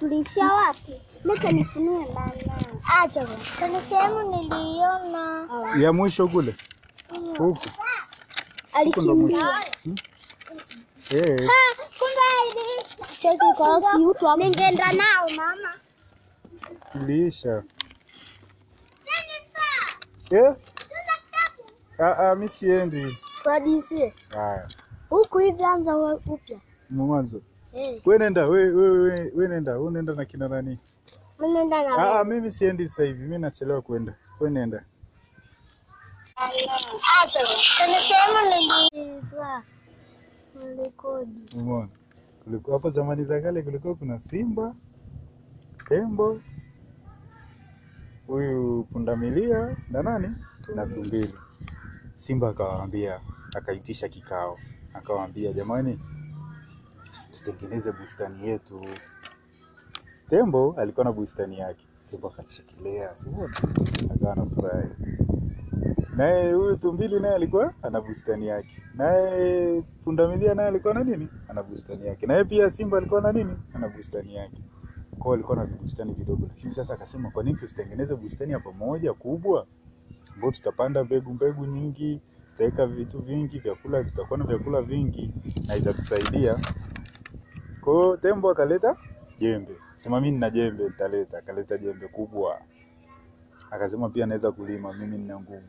Tulishia wapi? Leta nifunue mama. Acha bwana. Kuna sehemu niliona. Ya mwisho kule Huko. huku ndo. Alikimbia. Eh, Kumbe ili cheki kwa si utu ama ningeenda nao mama. iliisha. Eh? Ah, ah, mimi siendi. Kwa DC. Haya, Huku hivi anza upya. mwanzo. Eh. Wewe nenda, wewe wewe wewe nenda, wewe nenda na kina nani? Mimi nenda na wewe. ah, mimi siendi sasa hivi. Mimi nachelewa kwenda. Wewe nenda. Acha. Sehemu niliza. Nilikodi. Umeona? Kulikuwa hapo zamani za kale kulikuwa kuna simba, tembo, huyu pundamilia na nani? Na tumbili. Simba akawaambia, akaitisha kikao, akawaambia jamani, tutengeneze bustani yetu. Tembo alikuwa na bustani yake, tembo akachekelea, simuona, akawa anafurahi. Naye huyu tumbili naye alikuwa ana bustani yake, naye pundamilia naye alikuwa na nini, ana bustani yake, naye pia simba alikuwa na nini, ana bustani yake. Kwa hiyo alikuwa na bustani vidogo, lakini sasa akasema, kwa nini tusitengeneze bustani ya pamoja kubwa ambao tutapanda mbegu mbegu nyingi, tutaweka vitu vingi, vyakula, tutakuwa na vyakula vingi na itatusaidia. Kwa tembo akaleta jembe, sema mimi nina jembe, nitaleta. Akaleta jembe kubwa, akasema pia naweza kulima, mimi nina nguvu.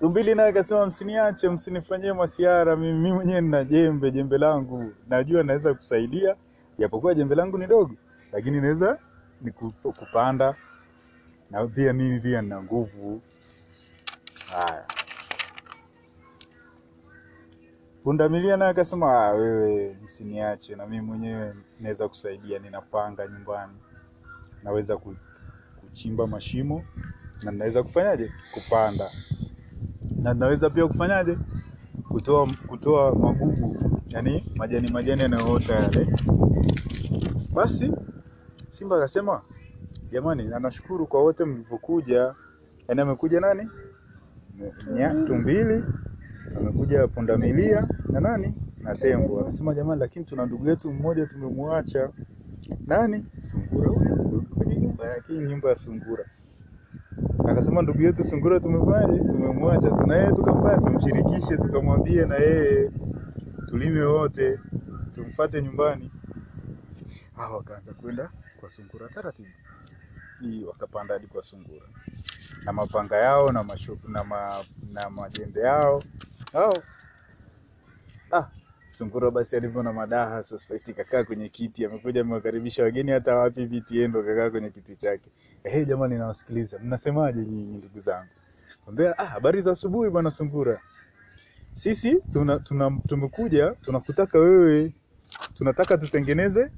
Tumbili naye akasema msiniache, msinifanyie masiara, mimi mwenyewe nina jembe, jembe langu najua naweza kusaidia, japokuwa jembe langu ni dogo, lakini naweza kupanda na pia mimi pia nina nguvu. Haya, pundamilia naye akasema "Ah, wewe msiniache, na mimi mwenyewe naweza kusaidia, ninapanga nyumbani, naweza kuchimba mashimo na naweza kufanyaje, kupanda na naweza pia kufanyaje, kutoa kutoa magugu, yani majani majani yanayoota yale. Basi Simba akasema jamani, anashukuru nashukuru kwa wote mlivyokuja. Yani amekuja nani? Nya, tumbili, amekuja pundamilia na nani na tembo. Anasema jamani, lakini tuna ndugu yetu mmoja tumemwacha. Nani? Sungura huyu kwenye nyumba yake, nyumba ya sungura. Akasema ndugu yetu sungura tumefanya tumemwacha, tuna yeye tukafanya tumshirikishe, tukamwambie na yeye tulime wote, tumfate nyumbani. Hao wakaanza kwenda kwa sungura taratibu, hii wakapanda hadi kwa sungura na mapanga yao na mashu, na, ma, na majembe yao oh. Ah, sungura basi alivyo na madaha sasa, eti kakaa kwenye kiti, amekuja amewakaribisha wageni, hata wapi viti, yeye ndo kakaa kwenye kiti chake. Eh, jamani, nawasikiliza, mnasemaje nyinyi ndugu zangu? Kwambia ah, habari za asubuhi bwana sungura. Sisi tuna, tuna, tumekuja tunakutaka wewe, tunataka tutengeneze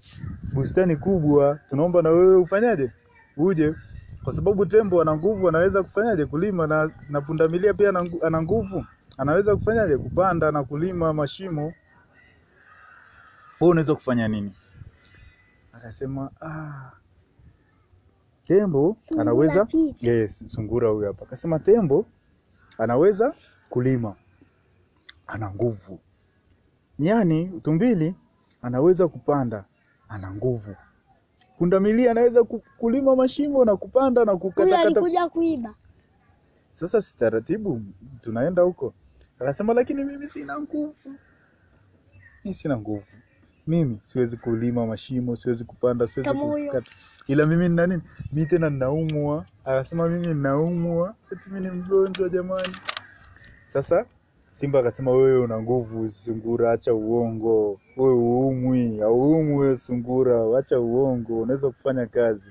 bustani kubwa, tunaomba na wewe ufanyaje, uje, kwa sababu tembo ana nguvu, anaweza kufanyaje kulima, na, na pundamilia pia ana nguvu, anaweza kufanyaje kupanda na kulima mashimo. Wewe unaweza kufanya nini? Akasema ah, tembo Sungura anaweza pia. yes, sungura huyo hapa akasema tembo anaweza kulima, ana nguvu. Nyani tumbili anaweza kupanda, ana nguvu. Pundamilia anaweza kulima mashimo na kupanda na kukata kata. alikuja kuiba. Sasa si taratibu tunaenda huko. Akasema lakini mimi sina nguvu, mimi sina nguvu, mimi siwezi kulima mashimo, siwezi kupanda, siwezi kukata, ila mimi nina nini? Mimi tena ninaumwa. Akasema mimi ninaumwa, eti mimi ni mgonjwa jamani. Sasa Simba akasema wewe una nguvu, sungura, acha uongo, wewe uumwi, hauumwi wewe sungura, acha uongo, unaweza kufanya kazi.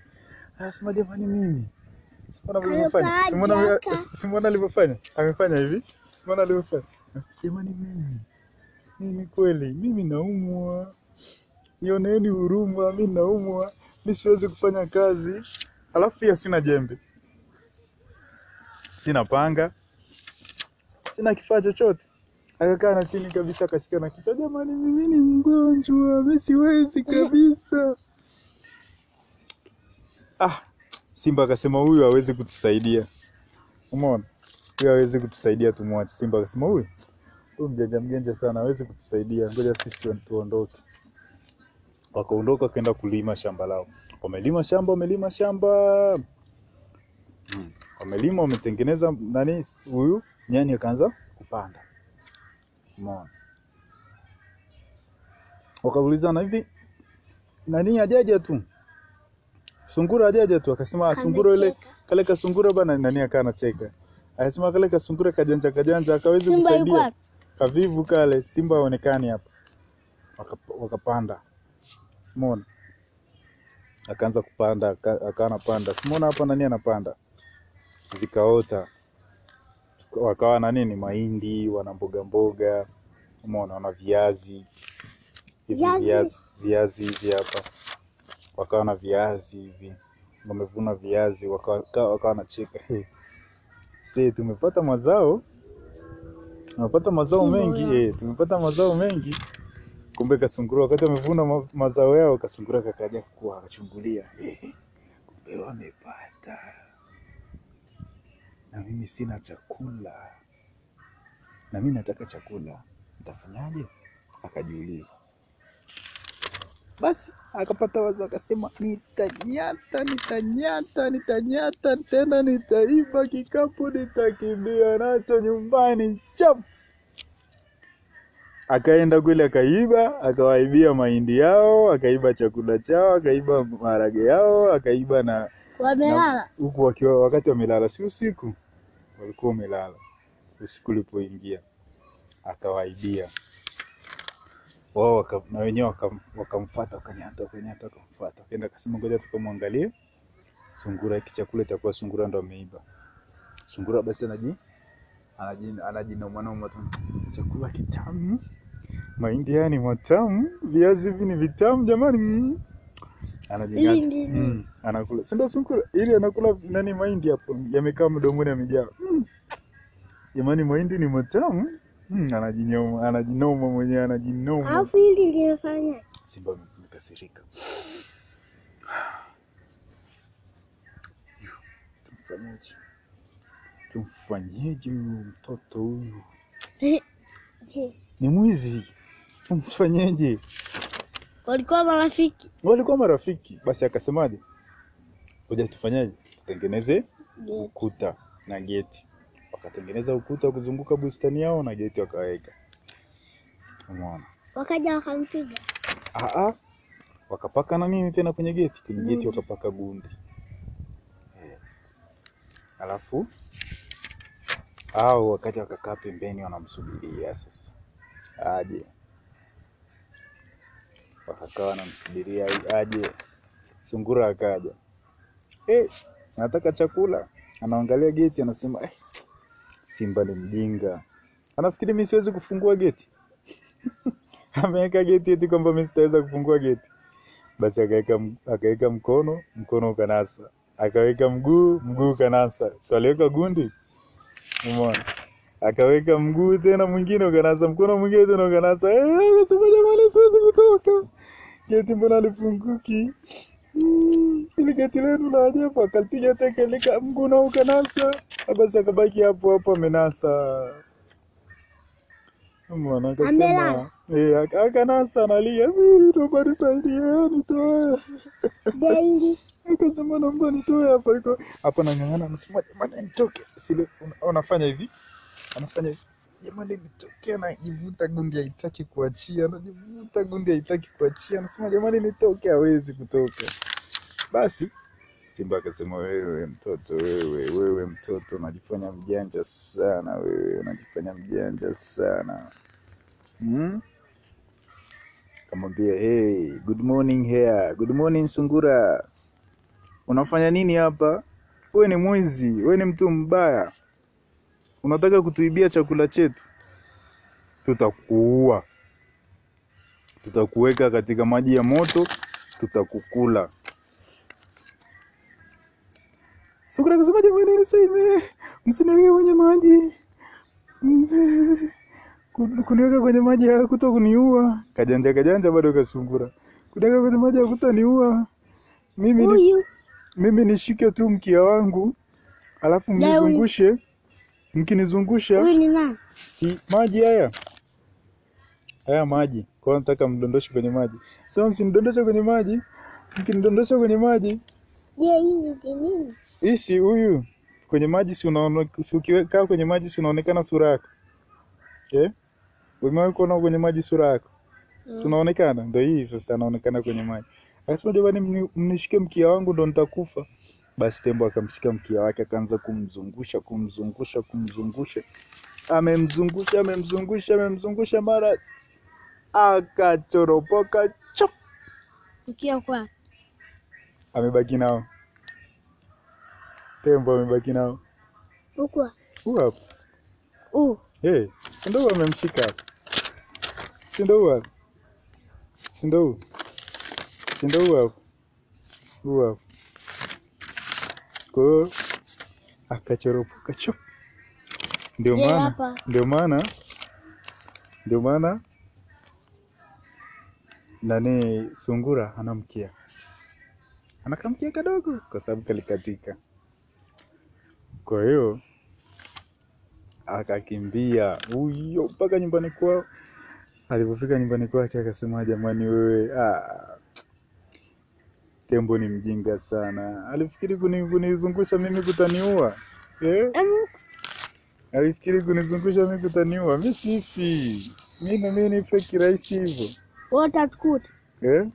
Anasema jamani, mimi Simona alivyofanya, amefanya hivi, Simona alivyofanya, jamani, mimi mimi kweli, mimi naumwa, nioneeni huruma, mi naumwa, mi siwezi kufanya kazi, alafu pia sina jembe, sina panga, sina kifaa chochote. Akakaa na chini kabisa, akashika na kichwa, jamani, mimi ni mgonjwa, mimi siwezi kabisa. Ah, Simba akasema huyu hawezi kutusaidia. Umeona? Huyu hawezi kutusaidia tumwache. Simba akasema huyu huyu mjanja mjanja sana hawezi kutusaidia. Ngoja sisi tuondoke. Wakaondoka wakaenda kulima shamba lao. Wamelima shamba, wamelima shamba. Mm. Wamelima, wametengeneza nani, huyu nyani akaanza kupanda. Umeona? Wakaulizana hivi, nani ajaja tu? Sungura ajaja tu, akasema "Ah, sungura ile kale ka sungura bana. Nani akaa anacheka, akasema kale kasungura kajanja kajanja, akawezi kusaidia. kavivu kale, simba haonekani hapa. Waka- Wakapanda, umeona, akaanza kupanda, aka- akawa anapanda, simuona hapa nani anapanda, zikaota, wakawa na nini, mahindi, wana mboga mboga, umeona, wana viazi. Hivi Viazi. viazi hivi hapa, wakawa na viazi hivi, wamevuna viazi, wakawa nacheka wanacheka "He, tumepata mazao, tumepata mazao mengi. eh, tumepata mazao mengi. Kumbe kasungura wakati wamevuna mazao yao, kasungura kakaja kuwa akachungulia, "Eh, kumbe wamepata na mimi sina chakula, na mimi nataka chakula, nitafanyaje? Akajiuliza. Basi akapata wazo, akasema nitanyata, nitanyata, nitanyata tena, nitaiba kikapu, nitakimbia nacho nyumbani chap. Akaenda kule akaiba, akawaibia mahindi yao, akaiba chakula chao, akaiba maharage yao, akaiba na Wamelala. huku wakiwa wakati wamelala, si usiku, walikuwa wamelala usiku ulipoingia, akawaibia wao waka, na wenyewe wakamfuata waka wakanyata wakanyata wakamfuata, akaenda akasema ngoja tukamwangalie sungura, hiki chakula itakuwa sungura ndo ameiba. Sungura basi anaji anaji anajinomanoma tu, chakula kitamu, mahindi haya ni matamu, viazi hivi ni vitamu jamani, mm. Anajing'ata. Mm, anakula si ndio sungura ili anakula nani mahindi hapo yamekaa mdomoni yamejaa mm. Jamani mahindi ni matamu mm, anajinyoma anajinoma mwenyewe anajinoma. Alafu hili linafanya Simba amekasirika. Tumfanyeje? Tumfanyeje huyu mtoto huyu? Ni mwizi. Tumfanyeje? Walikuwa marafiki. Walikuwa marafiki. Basi akasemaje? Ngoja tufanyaje, Tutengeneze ukuta na geti. Wakatengeneza ukuta kuzunguka bustani yao na geti wakaweka. Umeona? Wakaja wakampiga. Aa, wakapaka na nini tena kwenye geti? Kwenye geti wakapaka gundi. Eh. Alafu au wakati wakakaa pembeni wanamsubiria sasa aje, wakakaa wanamsubiria aje. Sungura akaja, eh, nataka chakula. Anaangalia geti, anasema eh, Simba ni mjinga, anafikiri mimi siwezi kufungua geti ameweka geti eti kwamba mimi sitaweza kufungua geti. Basi akaweka akaweka mkono, mkono ukanasa, akaweka mguu, mguu ukanasa, so aliweka gundi, umeona, akaweka mguu tena mwingine ukanasa, mkono mwingine tena ukanasa. Eh, akasema jamani, siwezi kutoka geti, mbona alifunguki? Mm, ili geti lenu la ajabu. Akalipiga teke lika mguu na ukanasa, basi akabaki hapo hapo amenasa. Mwana akasema eh, akanasa analia, "Mimi naomba nisaidie, nitoe. Daily. Akasema naomba nitoe hapa iko hapa, nang'ang'ana, anasema jamani, nitoke. Sile unafanya hivi, anafanya hivi, jamani, nitoke. Anajivuta gundi, haitaki kuachia, anajivuta gundi, haitaki kuachia, anasema jamani, nitoke, hawezi kutoka. Basi Simba akasema, wewe mtoto, wewe wewe mtoto, unajifanya mjanja sana, wewe unajifanya mjanja sana hmm? Kamwambia, hey, good morning here. Good morning sungura, unafanya nini hapa? Wewe ni mwizi, wewe ni mtu mbaya, unataka kutuibia chakula chetu. Tutakuua, tutakuweka katika maji ya moto, tutakukula. Sungura akasema, jamani, nisaidie, msiniweke kwenye maji. Kuniweka kwenye maji hakuto kuniua. Kajanja kajanja bado kasungura, kuniweka kwenye maji hakutaniua mimi ni, mimi nishike tu mkia wangu. Alafu mnizungushe, mkinizungusha huyu ni nani? si maji haya haya maji, kwa nataka mdondoshe kwenye maji. Sema msinidondoshe kwenye maji, mkinidondosha kwenye maji Je, ni nini? ishi huyu kwenye maji, si unaona, si ukikaa kwenye maji si unaonekana sura yako Okay? Umewahi kuona kwenye maji sura yako Mm. unaonekana? Ndio hii sasa, anaonekana kwenye maji. Akasema jamani, mnishike mkia wangu ndo nitakufa. Basi tembo akamshika mkia wake akaanza kumzungusha kumzungusha kumzungusha, amemzungusha amemzungusha amemzungusha, mara akachoropoka chop, Mkia kwa? Amebaki nao. Tembo, amebaki nao. Huko huko. Uh, Hey, ndio amemshika? Si ndio hapo, si ndio, si ndio hapo, hapa. Kwa hiyo akachoropoka chop. Ndio maana ndio maana ndio maana nani sungura anamkia anakamkia kadogo kwa sababu kalikatika. Kwa hiyo akakimbia huyo mpaka nyumbani kwao. Alipofika nyumbani kwake akasema, jamani, wewe ah, tembo ni mjinga sana, alifikiri kuni- kunizungusha mimi kutaniua eh? Alifikiri kunizungusha mimi kutaniua. Mi sifi, mi na mimi nife kirahisi hivyo eh?